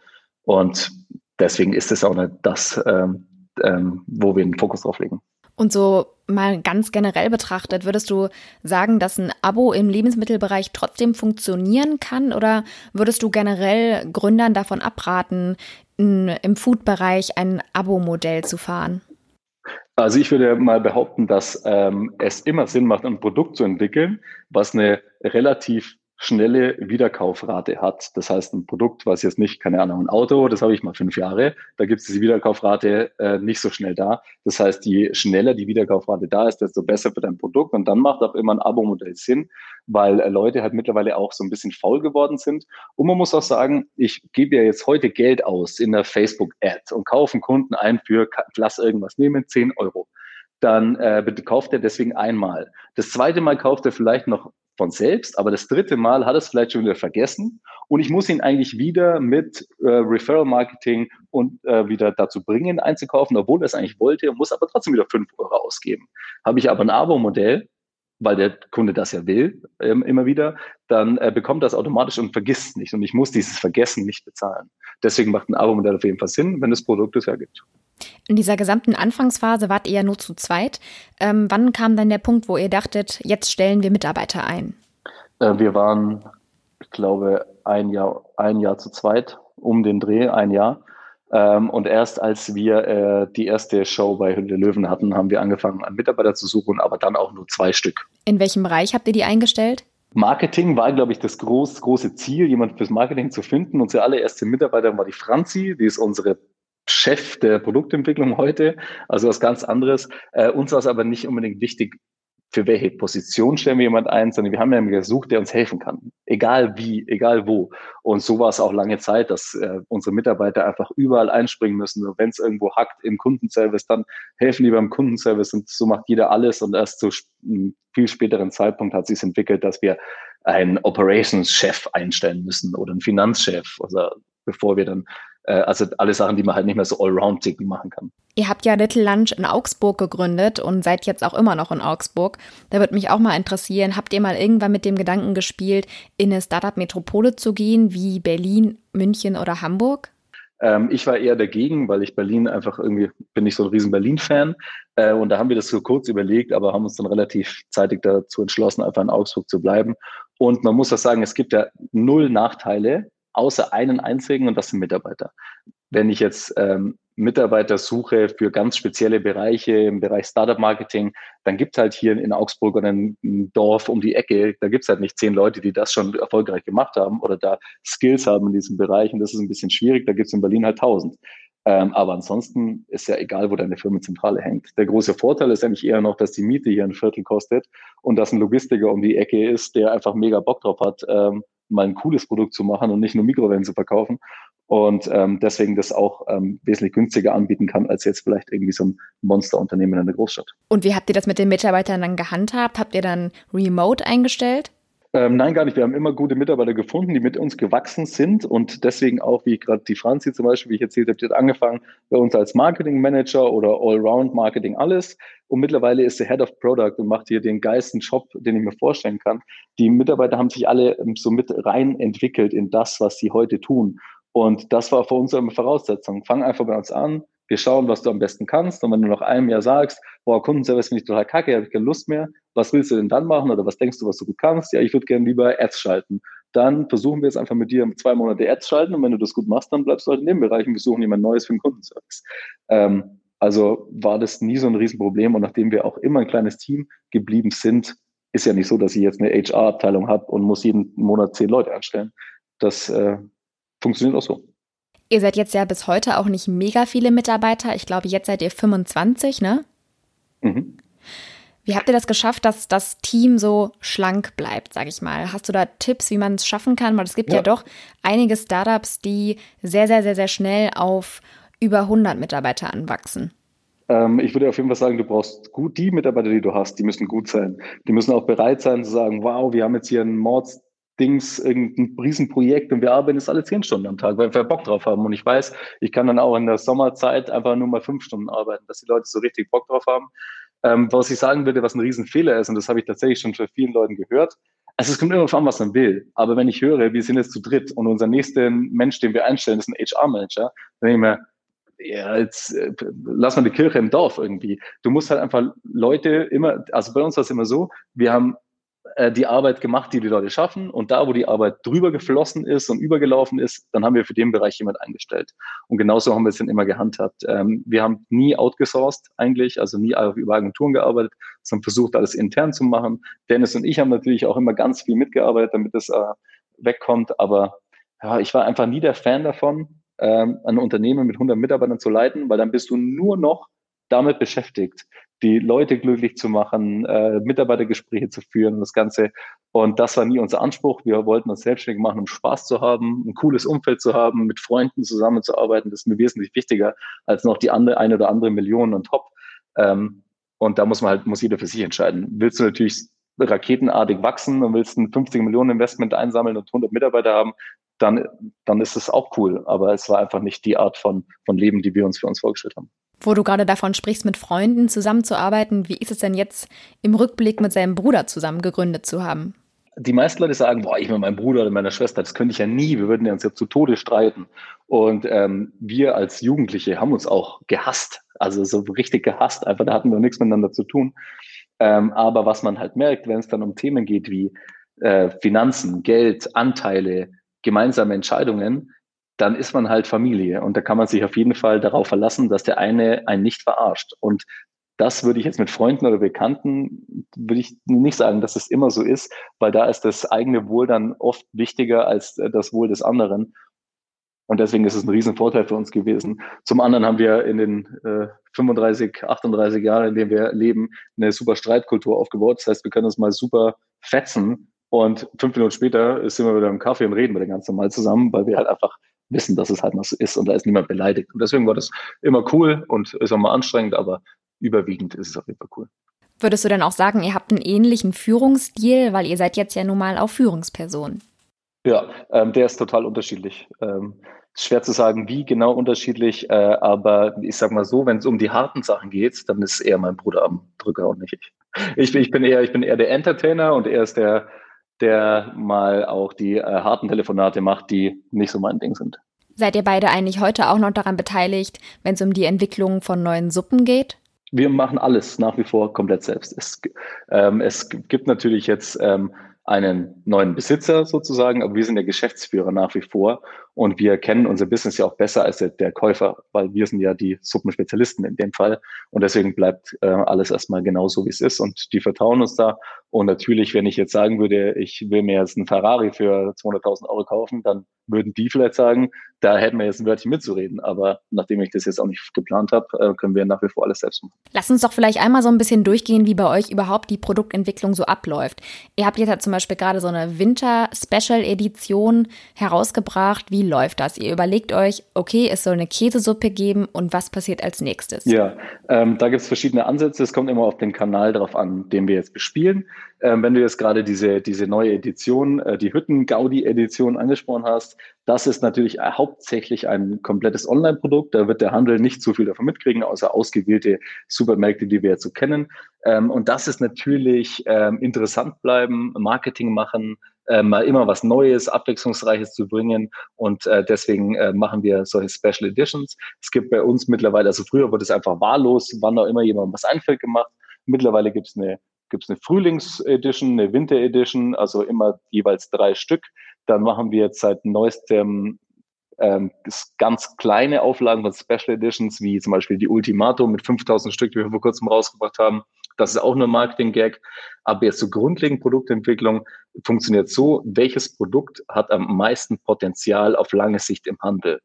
Speaker 1: Und deswegen ist es auch nicht das, ähm, ähm, wo wir den Fokus drauf legen.
Speaker 2: Und so mal ganz generell betrachtet, würdest du sagen, dass ein Abo im Lebensmittelbereich trotzdem funktionieren kann? Oder würdest du generell Gründern davon abraten, in, im Food-Bereich ein Abo-Modell zu fahren?
Speaker 1: Also ich würde mal behaupten, dass ähm, es immer Sinn macht, ein Produkt zu entwickeln, was eine relativ schnelle Wiederkaufrate hat. Das heißt, ein Produkt, was jetzt nicht, keine Ahnung, ein Auto, das habe ich mal fünf Jahre, da gibt es diese Wiederkaufrate äh, nicht so schnell da. Das heißt, je schneller die Wiederkaufrate da ist, desto besser für dein Produkt. Und dann macht auch immer ein Abo-Modell Sinn, weil äh, Leute halt mittlerweile auch so ein bisschen faul geworden sind. Und man muss auch sagen, ich gebe ja jetzt heute Geld aus in der Facebook-Ad und kaufe einen Kunden ein für, lass irgendwas nehmen, 10 Euro dann äh, kauft er deswegen einmal. Das zweite Mal kauft er vielleicht noch von selbst, aber das dritte Mal hat es vielleicht schon wieder vergessen und ich muss ihn eigentlich wieder mit äh, Referral Marketing und äh, wieder dazu bringen, einzukaufen, obwohl er es eigentlich wollte, muss aber trotzdem wieder fünf Euro ausgeben. Habe ich aber ein Abo-Modell, weil der Kunde das ja will, ähm, immer wieder, dann äh, bekommt das automatisch und vergisst nicht und ich muss dieses Vergessen nicht bezahlen. Deswegen macht ein Abo-Modell auf jeden Fall Sinn, wenn das Produkt es hergibt.
Speaker 2: In dieser gesamten Anfangsphase wart ihr ja nur zu zweit. Ähm, wann kam dann der Punkt, wo ihr dachtet, jetzt stellen wir Mitarbeiter ein?
Speaker 1: Äh, wir waren, ich glaube, ein Jahr, ein Jahr zu zweit, um den Dreh, ein Jahr. Ähm, und erst als wir äh, die erste Show bei Hülle Löwen hatten, haben wir angefangen, einen Mitarbeiter zu suchen, aber dann auch nur zwei Stück.
Speaker 2: In welchem Bereich habt ihr die eingestellt?
Speaker 1: Marketing war, glaube ich, das groß, große Ziel, jemand fürs Marketing zu finden. Unsere allererste Mitarbeiterin war die Franzi, die ist unsere Chef der Produktentwicklung heute, also was ganz anderes. Äh, uns war es aber nicht unbedingt wichtig, für welche Position stellen wir jemand ein, sondern wir haben ja gesucht, der uns helfen kann. Egal wie, egal wo. Und so war es auch lange Zeit, dass äh, unsere Mitarbeiter einfach überall einspringen müssen. Wenn es irgendwo hackt im Kundenservice, dann helfen die beim Kundenservice und so macht jeder alles. Und erst zu einem viel späteren Zeitpunkt hat sich entwickelt, dass wir einen Operations-Chef einstellen müssen oder einen Finanzchef, also bevor wir dann also alle Sachen, die man halt nicht mehr so allround-ticken machen kann.
Speaker 2: Ihr habt ja Little Lunch in Augsburg gegründet und seid jetzt auch immer noch in Augsburg. Da würde mich auch mal interessieren, habt ihr mal irgendwann mit dem Gedanken gespielt, in eine Startup-Metropole zu gehen, wie Berlin, München oder Hamburg?
Speaker 1: Ähm, ich war eher dagegen, weil ich Berlin einfach irgendwie, bin nicht so ein riesen Berlin-Fan. Äh, und da haben wir das so kurz überlegt, aber haben uns dann relativ zeitig dazu entschlossen, einfach in Augsburg zu bleiben. Und man muss auch sagen, es gibt ja null Nachteile, außer einen einzigen, und das sind Mitarbeiter. Wenn ich jetzt ähm, Mitarbeiter suche für ganz spezielle Bereiche im Bereich Startup Marketing, dann gibt es halt hier in Augsburg oder ein Dorf um die Ecke, da gibt es halt nicht zehn Leute, die das schon erfolgreich gemacht haben oder da Skills haben in diesem Bereich. Und das ist ein bisschen schwierig. Da gibt es in Berlin halt tausend. Ähm, aber ansonsten ist ja egal, wo deine Firmenzentrale hängt. Der große Vorteil ist eigentlich eher noch, dass die Miete hier ein Viertel kostet und dass ein Logistiker um die Ecke ist, der einfach mega Bock drauf hat, ähm, mal ein cooles Produkt zu machen und nicht nur Mikrowellen zu verkaufen und ähm, deswegen das auch ähm, wesentlich günstiger anbieten kann als jetzt vielleicht irgendwie so ein Monsterunternehmen in der Großstadt.
Speaker 2: Und wie habt ihr das mit den Mitarbeitern dann gehandhabt? Habt ihr dann Remote eingestellt?
Speaker 1: Ähm, nein, gar nicht. Wir haben immer gute Mitarbeiter gefunden, die mit uns gewachsen sind und deswegen auch, wie gerade die Franzi zum Beispiel, wie ich erzählt habe, die hat angefangen bei uns als Marketing Manager oder Allround Marketing alles und mittlerweile ist sie Head of Product und macht hier den geilsten Job, den ich mir vorstellen kann. Die Mitarbeiter haben sich alle ähm, so mit rein entwickelt in das, was sie heute tun und das war für uns eine Voraussetzung. Fang einfach bei uns an. Wir schauen, was du am besten kannst. Und wenn du nach einem Jahr sagst, boah, Kundenservice finde ich total kacke, habe ich keine Lust mehr, was willst du denn dann machen oder was denkst du, was du gut kannst? Ja, ich würde gerne lieber Ads schalten. Dann versuchen wir es einfach mit dir zwei Monate Ads schalten und wenn du das gut machst, dann bleibst du halt in dem Bereich und wir suchen jemand Neues für den Kundenservice. Ähm, also war das nie so ein Riesenproblem und nachdem wir auch immer ein kleines Team geblieben sind, ist ja nicht so, dass ich jetzt eine HR-Abteilung habe und muss jeden Monat zehn Leute anstellen. Das äh, funktioniert auch so.
Speaker 2: Ihr seid jetzt ja bis heute auch nicht mega viele Mitarbeiter. Ich glaube, jetzt seid ihr 25, ne? Mhm. Wie habt ihr das geschafft, dass das Team so schlank bleibt, sag ich mal? Hast du da Tipps, wie man es schaffen kann? Weil es gibt ja. ja doch einige Startups, die sehr, sehr, sehr, sehr schnell auf über 100 Mitarbeiter anwachsen.
Speaker 1: Ähm, ich würde auf jeden Fall sagen, du brauchst gut die Mitarbeiter, die du hast, die müssen gut sein. Die müssen auch bereit sein zu sagen, wow, wir haben jetzt hier einen Mords Dings, irgendein Riesenprojekt und wir arbeiten jetzt alle zehn Stunden am Tag, weil wir Bock drauf haben. Und ich weiß, ich kann dann auch in der Sommerzeit einfach nur mal fünf Stunden arbeiten, dass die Leute so richtig Bock drauf haben. Ähm, was ich sagen würde, was ein Riesenfehler ist, und das habe ich tatsächlich schon von vielen Leuten gehört, also es kommt immer an, was man will. Aber wenn ich höre, wir sind jetzt zu dritt und unser nächster Mensch, den wir einstellen, ist ein HR-Manager, dann denke ich mir, ja, jetzt äh, lass mal die Kirche im Dorf irgendwie. Du musst halt einfach Leute immer, also bei uns war es immer so, wir haben äh, die Arbeit gemacht, die die Leute schaffen. Und da, wo die Arbeit drüber geflossen ist und übergelaufen ist, dann haben wir für den Bereich jemand eingestellt. Und genauso haben wir es dann immer gehandhabt. Ähm, wir haben nie outgesourced eigentlich, also nie über Agenturen gearbeitet, sondern versucht, alles intern zu machen. Dennis und ich haben natürlich auch immer ganz viel mitgearbeitet, damit das äh, wegkommt. Aber ja, ich war einfach nie der Fan davon, ähm, ein Unternehmen mit 100 Mitarbeitern zu leiten, weil dann bist du nur noch damit beschäftigt, die Leute glücklich zu machen, äh, Mitarbeitergespräche zu führen und das Ganze. Und das war nie unser Anspruch. Wir wollten uns selbstständig machen, um Spaß zu haben, ein cooles Umfeld zu haben, mit Freunden zusammenzuarbeiten. Das ist mir wesentlich wichtiger als noch die andere, eine oder andere Million und top. Ähm, und da muss man halt, muss jeder für sich entscheiden. Willst du natürlich raketenartig wachsen und willst ein 50 Millionen Investment einsammeln und 100 Mitarbeiter haben, dann, dann ist es auch cool. Aber es war einfach nicht die Art von, von Leben, die wir uns für uns vorgestellt haben.
Speaker 2: Wo du gerade davon sprichst, mit Freunden zusammenzuarbeiten, wie ist es denn jetzt im Rückblick mit seinem Bruder zusammen gegründet zu haben?
Speaker 1: Die meisten Leute sagen, boah, ich mit meinem Bruder oder meiner Schwester, das könnte ich ja nie, wir würden ja uns ja zu Tode streiten. Und ähm, wir als Jugendliche haben uns auch gehasst, also so richtig gehasst, einfach da hatten wir nichts miteinander zu tun. Ähm, aber was man halt merkt, wenn es dann um Themen geht wie äh, Finanzen, Geld, Anteile, gemeinsame Entscheidungen, dann ist man halt Familie und da kann man sich auf jeden Fall darauf verlassen, dass der eine einen nicht verarscht. Und das würde ich jetzt mit Freunden oder Bekannten, würde ich nicht sagen, dass es immer so ist, weil da ist das eigene Wohl dann oft wichtiger als das Wohl des anderen. Und deswegen ist es ein Riesenvorteil für uns gewesen. Zum anderen haben wir in den äh, 35, 38 Jahren, in denen wir leben, eine super Streitkultur aufgebaut. Das heißt, wir können uns mal super fetzen und fünf Minuten später sind wir wieder im Kaffee und reden wir ganz normal zusammen, weil wir halt einfach wissen, dass es halt noch so ist und da ist niemand beleidigt. Und deswegen war das immer cool und ist auch mal anstrengend, aber überwiegend ist es auf jeden Fall cool.
Speaker 2: Würdest du denn auch sagen, ihr habt einen ähnlichen Führungsstil, weil ihr seid jetzt ja nun mal auch Führungsperson?
Speaker 1: Ja, ähm, der ist total unterschiedlich. Ähm, schwer zu sagen, wie genau unterschiedlich, äh, aber ich sag mal so, wenn es um die harten Sachen geht, dann ist eher mein Bruder am Drücker und nicht ich. Ich, ich bin eher, ich bin eher der Entertainer und er ist der der mal auch die äh, harten Telefonate macht, die nicht so mein Ding sind.
Speaker 2: Seid ihr beide eigentlich heute auch noch daran beteiligt, wenn es um die Entwicklung von neuen Suppen geht?
Speaker 1: Wir machen alles nach wie vor komplett selbst. Es, ähm, es gibt natürlich jetzt ähm, einen neuen Besitzer sozusagen, aber wir sind der Geschäftsführer nach wie vor und wir kennen unser Business ja auch besser als der, der Käufer, weil wir sind ja die Suppenspezialisten in dem Fall und deswegen bleibt äh, alles erstmal genauso, wie es ist und die vertrauen uns da und natürlich, wenn ich jetzt sagen würde, ich will mir jetzt einen Ferrari für 200.000 Euro kaufen, dann würden die vielleicht sagen, da hätten wir jetzt ein Wörtchen mitzureden. Aber nachdem ich das jetzt auch nicht geplant habe, äh, können wir nach wie vor alles selbst machen.
Speaker 2: Lass uns doch vielleicht einmal so ein bisschen durchgehen, wie bei euch überhaupt die Produktentwicklung so abläuft. Ihr habt jetzt zum Beispiel gerade so eine Winter-Special-Edition herausgebracht. Wie läuft das? Ihr überlegt euch, okay, es soll eine Käsesuppe geben und was passiert als nächstes?
Speaker 1: Ja, ähm, da gibt es verschiedene Ansätze. Es kommt immer auf den Kanal drauf an, den wir jetzt bespielen. Ähm, wenn du jetzt gerade diese, diese neue Edition, äh, die Hütten-Gaudi-Edition angesprochen hast, das ist natürlich hauptsächlich ein komplettes Online-Produkt. Da wird der Handel nicht so viel davon mitkriegen, außer ausgewählte Supermärkte, die wir jetzt so kennen. Ähm, und das ist natürlich ähm, interessant bleiben, Marketing machen, äh, mal immer was Neues, Abwechslungsreiches zu bringen. Und äh, deswegen äh, machen wir solche Special Editions. Es gibt bei uns mittlerweile, also früher wurde es einfach wahllos, wann auch immer jemand was einfällt gemacht. Mittlerweile gibt es eine gibt es eine Frühlingsedition, eine Winteredition, also immer jeweils drei Stück. Dann machen wir jetzt seit neuestem ähm, ganz kleine Auflagen von Special Editions, wie zum Beispiel die Ultimato mit 5000 Stück, die wir vor kurzem rausgebracht haben. Das ist auch nur Marketing-Gag. Aber jetzt zur so grundlegenden Produktentwicklung funktioniert so, welches Produkt hat am meisten Potenzial auf lange Sicht im Handel?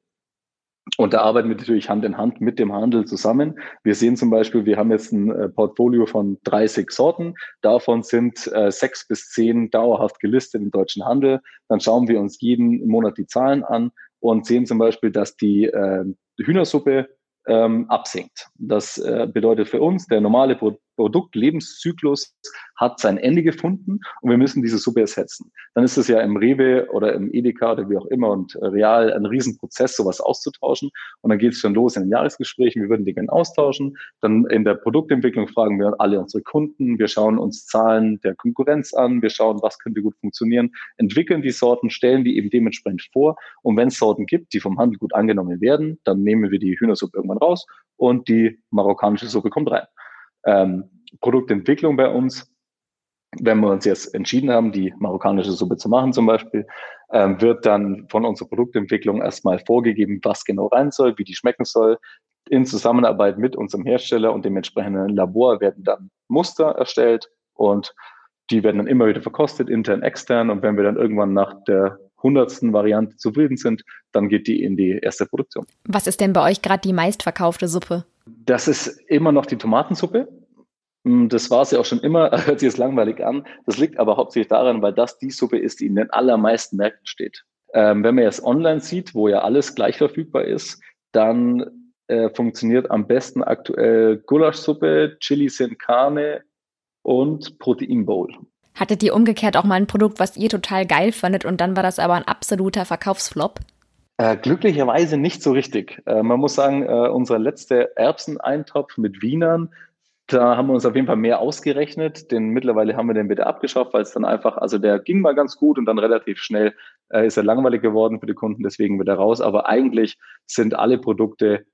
Speaker 1: Und da arbeiten wir natürlich Hand in Hand mit dem Handel zusammen. Wir sehen zum Beispiel, wir haben jetzt ein äh, Portfolio von 30 Sorten. Davon sind äh, sechs bis zehn dauerhaft gelistet im deutschen Handel. Dann schauen wir uns jeden Monat die Zahlen an und sehen zum Beispiel, dass die äh, Hühnersuppe ähm, absinkt. Das äh, bedeutet für uns, der normale Pro Produktlebenszyklus hat sein Ende gefunden und wir müssen diese Suppe ersetzen. Dann ist es ja im Rewe oder im Edeka oder wie auch immer und real ein Riesenprozess, sowas auszutauschen. Und dann geht es schon los in den Jahresgesprächen, wir würden die gerne austauschen. Dann in der Produktentwicklung fragen wir alle unsere Kunden, wir schauen uns Zahlen der Konkurrenz an, wir schauen, was könnte gut funktionieren, entwickeln die Sorten, stellen die eben dementsprechend vor. Und wenn es Sorten gibt, die vom Handel gut angenommen werden, dann nehmen wir die Hühnersuppe irgendwann raus und die marokkanische Suppe kommt rein ähm, Produktentwicklung bei uns. Wenn wir uns jetzt entschieden haben, die marokkanische Suppe zu machen zum Beispiel, ähm, wird dann von unserer Produktentwicklung erstmal vorgegeben, was genau rein soll, wie die schmecken soll. In Zusammenarbeit mit unserem Hersteller und dem entsprechenden Labor werden dann Muster erstellt und die werden dann immer wieder verkostet, intern, extern. Und wenn wir dann irgendwann nach der hundertsten Variante zufrieden sind, dann geht die in die erste Produktion.
Speaker 2: Was ist denn bei euch gerade die meistverkaufte Suppe?
Speaker 1: Das ist immer noch die Tomatensuppe. Hm, das war sie auch schon immer, <laughs> hört sich jetzt langweilig an. Das liegt aber hauptsächlich daran, weil das die Suppe ist, die in den allermeisten Märkten steht. Ähm, wenn man jetzt online sieht, wo ja alles gleich verfügbar ist, dann äh, funktioniert am besten aktuell Gulaschsuppe, Chili sin Carne und Protein Bowl.
Speaker 2: Hattet ihr umgekehrt auch mal ein Produkt, was ihr total geil fandet und dann war das aber ein absoluter Verkaufsflop?
Speaker 1: Äh, glücklicherweise nicht so richtig. Äh, man muss sagen, äh, unser letzter Erbseneintopf mit Wienern, da haben wir uns auf jeden Fall mehr ausgerechnet, denn mittlerweile haben wir den wieder abgeschafft, weil es dann einfach, also der ging mal ganz gut und dann relativ schnell äh, ist er langweilig geworden für die Kunden, deswegen wieder raus. Aber eigentlich sind alle Produkte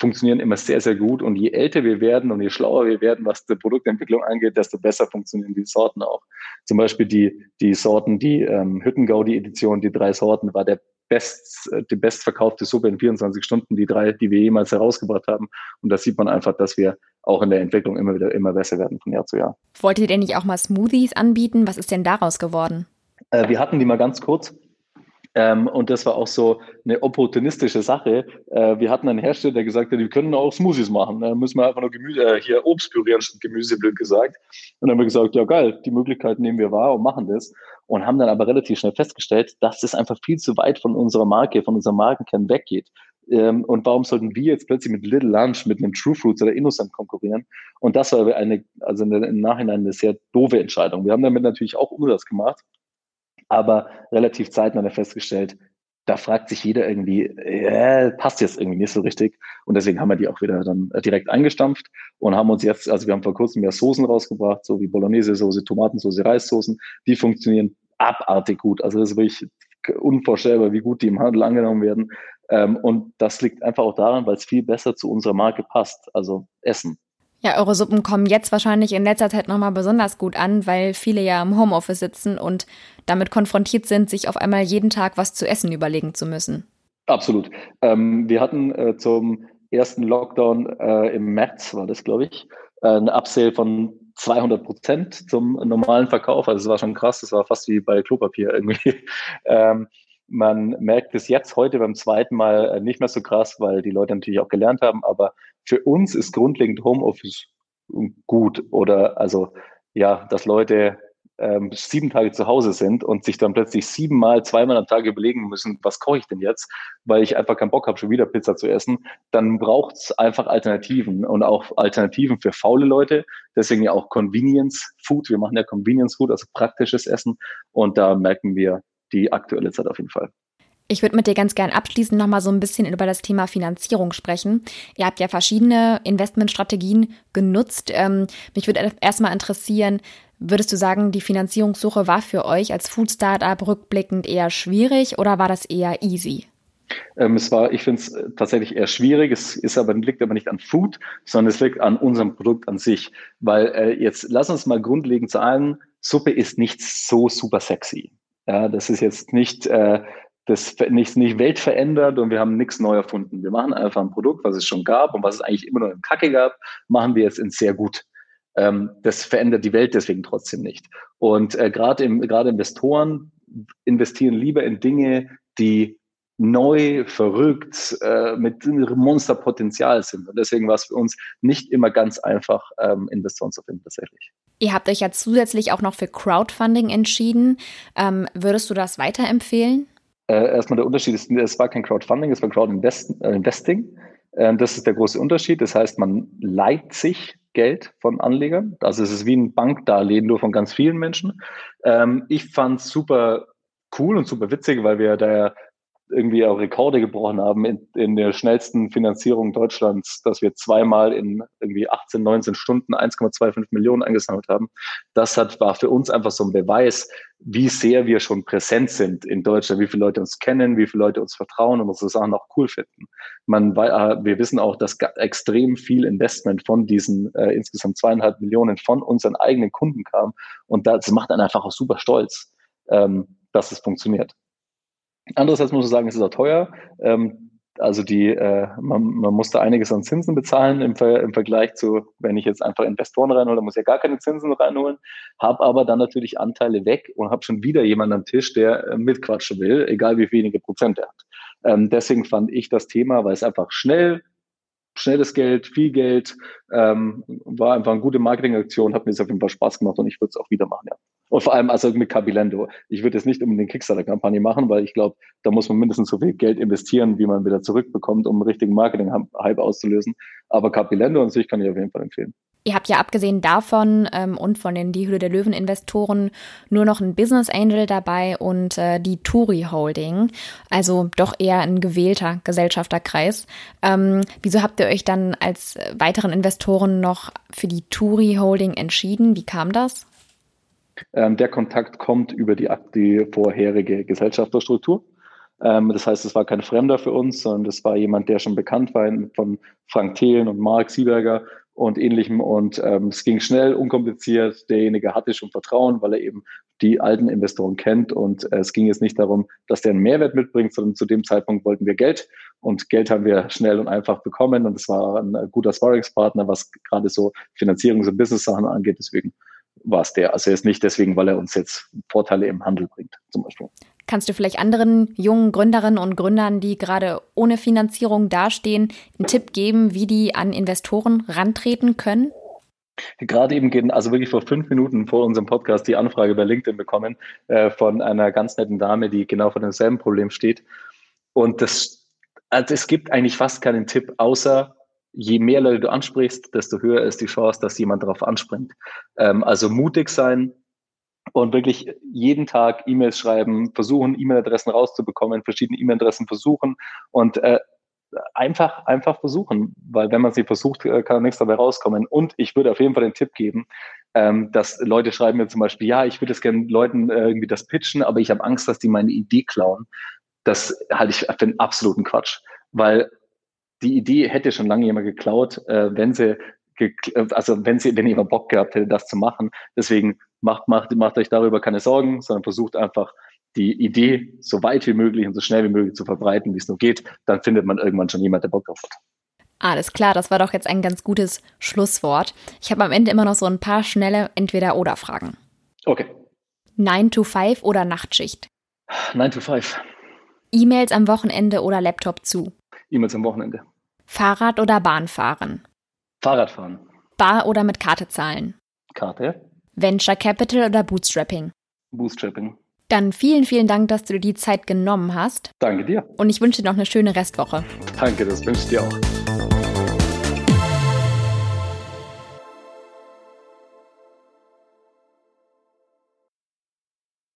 Speaker 1: funktionieren immer sehr, sehr gut. Und je älter wir werden und je schlauer wir werden, was die Produktentwicklung angeht, desto besser funktionieren die Sorten auch. Zum Beispiel die, die Sorten, die ähm, Hüttengaudi-Edition, die drei Sorten, war der best, äh, die bestverkaufte Suppe in 24 Stunden, die drei, die wir jemals herausgebracht haben. Und da sieht man einfach, dass wir auch in der Entwicklung immer wieder immer besser werden von Jahr zu Jahr.
Speaker 2: Wolltet ihr denn nicht auch mal Smoothies anbieten? Was ist denn daraus geworden?
Speaker 1: Äh, wir hatten die mal ganz kurz. Ähm, und das war auch so eine opportunistische Sache. Äh, wir hatten einen Hersteller, der gesagt hat, wir können auch Smoothies machen. Da müssen wir einfach nur Gemüse, äh, hier Obst pürieren statt Gemüse, blöd gesagt. Und dann haben wir gesagt, ja geil, die Möglichkeit nehmen wir wahr und machen das und haben dann aber relativ schnell festgestellt, dass das einfach viel zu weit von unserer Marke, von unserem Markenkern weggeht. Ähm, und warum sollten wir jetzt plötzlich mit Little Lunch, mit einem True Fruits oder Innocent konkurrieren? Und das war eine, also im Nachhinein eine sehr doofe Entscheidung. Wir haben damit natürlich auch Umsatz gemacht, aber relativ zeitnah festgestellt, da fragt sich jeder irgendwie, äh, passt jetzt irgendwie nicht so richtig. Und deswegen haben wir die auch wieder dann direkt eingestampft und haben uns jetzt, also wir haben vor kurzem mehr Soßen rausgebracht, so wie Bolognese-Soße, Tomatensoße, Reissoßen. Die funktionieren abartig gut. Also das ist wirklich unvorstellbar, wie gut die im Handel angenommen werden. Ähm, und das liegt einfach auch daran, weil es viel besser zu unserer Marke passt, also Essen.
Speaker 2: Ja, eure Suppen kommen jetzt wahrscheinlich in letzter Zeit nochmal besonders gut an, weil viele ja im Homeoffice sitzen und damit konfrontiert sind, sich auf einmal jeden Tag was zu essen überlegen zu müssen.
Speaker 1: Absolut. Ähm, wir hatten äh, zum ersten Lockdown äh, im März, war das, glaube ich, äh, eine Upsale von 200 Prozent zum normalen Verkauf. Also es war schon krass, das war fast wie bei Klopapier irgendwie. <laughs> ähm, man merkt es jetzt heute beim zweiten Mal äh, nicht mehr so krass, weil die Leute natürlich auch gelernt haben. Aber für uns ist grundlegend Homeoffice gut oder also ja, dass Leute ähm, sieben Tage zu Hause sind und sich dann plötzlich siebenmal, zweimal am Tag überlegen müssen, was koche ich denn jetzt, weil ich einfach keinen Bock habe, schon wieder Pizza zu essen, dann braucht es einfach Alternativen und auch Alternativen für faule Leute. Deswegen ja auch Convenience Food. Wir machen ja Convenience Food, also praktisches Essen. Und da merken wir die aktuelle Zeit auf jeden Fall.
Speaker 2: Ich würde mit dir ganz gern abschließend nochmal so ein bisschen über das Thema Finanzierung sprechen. Ihr habt ja verschiedene Investmentstrategien genutzt. Ähm, mich würde erstmal interessieren, würdest du sagen, die Finanzierungssuche war für euch als Food Startup rückblickend eher schwierig oder war das eher easy?
Speaker 1: Ähm, es war, ich finde es äh, tatsächlich eher schwierig. Es ist aber, liegt aber nicht an Food, sondern es liegt an unserem Produkt an sich. Weil äh, jetzt lass uns mal grundlegend sagen, Suppe ist nicht so super sexy. Ja, das ist jetzt nicht äh, das nicht, nicht weltverändert und wir haben nichts neu erfunden. Wir machen einfach ein Produkt, was es schon gab und was es eigentlich immer noch im Kacke gab, machen wir jetzt in sehr gut. Ähm, das verändert die Welt deswegen trotzdem nicht. Und äh, gerade gerade Investoren investieren lieber in Dinge, die neu, verrückt, äh, mit Monsterpotenzial sind. Und deswegen war es für uns nicht immer ganz einfach, ähm, Investoren zu finden tatsächlich.
Speaker 2: Ihr habt euch ja zusätzlich auch noch für Crowdfunding entschieden. Ähm, würdest du das weiterempfehlen?
Speaker 1: Äh, erstmal der Unterschied ist, es war kein Crowdfunding, es war Crowdinvesting. Äh, das ist der große Unterschied. Das heißt, man leiht sich Geld von Anlegern. Also es ist wie ein Bankdarlehen, nur von ganz vielen Menschen. Ähm, ich fand es super cool und super witzig, weil wir da irgendwie auch Rekorde gebrochen haben in, in der schnellsten Finanzierung Deutschlands, dass wir zweimal in irgendwie 18, 19 Stunden 1,25 Millionen eingesammelt haben. Das hat, war für uns einfach so ein Beweis, wie sehr wir schon präsent sind in Deutschland, wie viele Leute uns kennen, wie viele Leute uns vertrauen und unsere Sachen auch cool finden. Man, äh, wir wissen auch, dass extrem viel Investment von diesen äh, insgesamt zweieinhalb Millionen von unseren eigenen Kunden kam. Und das macht einen einfach auch super stolz, ähm, dass es funktioniert. Andererseits muss man sagen, es ist auch teuer. Ähm, also die, äh, man, man musste einiges an Zinsen bezahlen im, Ver im Vergleich zu, wenn ich jetzt einfach Investoren reinhole, muss ich ja gar keine Zinsen reinholen, habe aber dann natürlich Anteile weg und habe schon wieder jemanden am Tisch, der äh, mitquatschen will, egal wie wenige Prozent er hat. Ähm, deswegen fand ich das Thema, weil es einfach schnell, schnelles Geld, viel Geld, ähm, war einfach eine gute Marketingaktion, hat mir jetzt auf jeden Fall Spaß gemacht und ich würde es auch wieder machen, ja. Und vor allem also mit Cabilendo. Ich würde jetzt nicht unbedingt Kickstarter-Kampagne machen, weil ich glaube, da muss man mindestens so viel Geld investieren, wie man wieder zurückbekommt, um einen richtigen Marketing-Hype auszulösen. Aber Cabilendo an sich kann ich auf jeden Fall empfehlen.
Speaker 2: Ihr habt ja abgesehen davon ähm, und von den Die Hülle der Löwen-Investoren nur noch einen Business Angel dabei und äh, die Turi Holding, also doch eher ein gewählter Gesellschafterkreis. Ähm, wieso habt ihr euch dann als weiteren Investoren noch für die Turi Holding entschieden? Wie kam das?
Speaker 1: Ähm, der Kontakt kommt über die, die vorherige Gesellschafterstruktur. Ähm, das heißt, es war kein Fremder für uns, sondern das war jemand, der schon bekannt war von Frank Thelen und Mark Sieberger und ähnlichem. Und ähm, es ging schnell, unkompliziert. Derjenige hatte schon Vertrauen, weil er eben die alten Investoren kennt. Und äh, es ging jetzt nicht darum, dass der einen Mehrwert mitbringt, sondern zu dem Zeitpunkt wollten wir Geld. Und Geld haben wir schnell und einfach bekommen. Und es war ein guter Sparringspartner, was gerade so Finanzierungs- und Business-Sachen angeht. Deswegen war es der. Also er ist nicht deswegen, weil er uns jetzt Vorteile im Handel bringt, zum Beispiel.
Speaker 2: Kannst du vielleicht anderen jungen Gründerinnen und Gründern, die gerade ohne Finanzierung dastehen, einen Tipp geben, wie die an Investoren rantreten können?
Speaker 1: Gerade eben gehen, also wirklich vor fünf Minuten vor unserem Podcast die Anfrage bei LinkedIn bekommen äh, von einer ganz netten Dame, die genau vor demselben Problem steht. Und das, also es gibt eigentlich fast keinen Tipp, außer je mehr Leute du ansprichst, desto höher ist die Chance, dass jemand darauf anspringt. Ähm, also mutig sein und wirklich jeden Tag E-Mails schreiben, versuchen, E-Mail-Adressen rauszubekommen, verschiedene E-Mail-Adressen versuchen und äh, einfach, einfach versuchen, weil wenn man sie versucht, äh, kann nichts dabei rauskommen. Und ich würde auf jeden Fall den Tipp geben, ähm, dass Leute schreiben mir zum Beispiel, ja, ich würde es gerne Leuten äh, irgendwie das pitchen, aber ich habe Angst, dass die meine Idee klauen. Das halte ich für einen absoluten Quatsch, weil die Idee hätte schon lange jemand geklaut, äh, wenn sie also wenn sie, wenn jemand Bock gehabt hätte, das zu machen. Deswegen macht, macht, macht euch darüber keine Sorgen, sondern versucht einfach die Idee so weit wie möglich und so schnell wie möglich zu verbreiten, wie es nur geht. Dann findet man irgendwann schon jemand, der Bock drauf hat.
Speaker 2: Alles klar, das war doch jetzt ein ganz gutes Schlusswort. Ich habe am Ende immer noch so ein paar schnelle Entweder-Oder-Fragen.
Speaker 1: Okay.
Speaker 2: 9 to 5 oder Nachtschicht?
Speaker 1: 9 to 5.
Speaker 2: E-Mails am Wochenende oder Laptop zu?
Speaker 1: E-Mails am Wochenende.
Speaker 2: Fahrrad oder Bahn fahren?
Speaker 1: Fahrradfahren.
Speaker 2: Bar oder mit Karte zahlen?
Speaker 1: Karte.
Speaker 2: Venture Capital oder Bootstrapping?
Speaker 1: Bootstrapping.
Speaker 2: Dann vielen, vielen Dank, dass du dir die Zeit genommen hast.
Speaker 1: Danke dir.
Speaker 2: Und ich wünsche dir noch eine schöne Restwoche.
Speaker 1: Danke, das wünsche ich dir auch.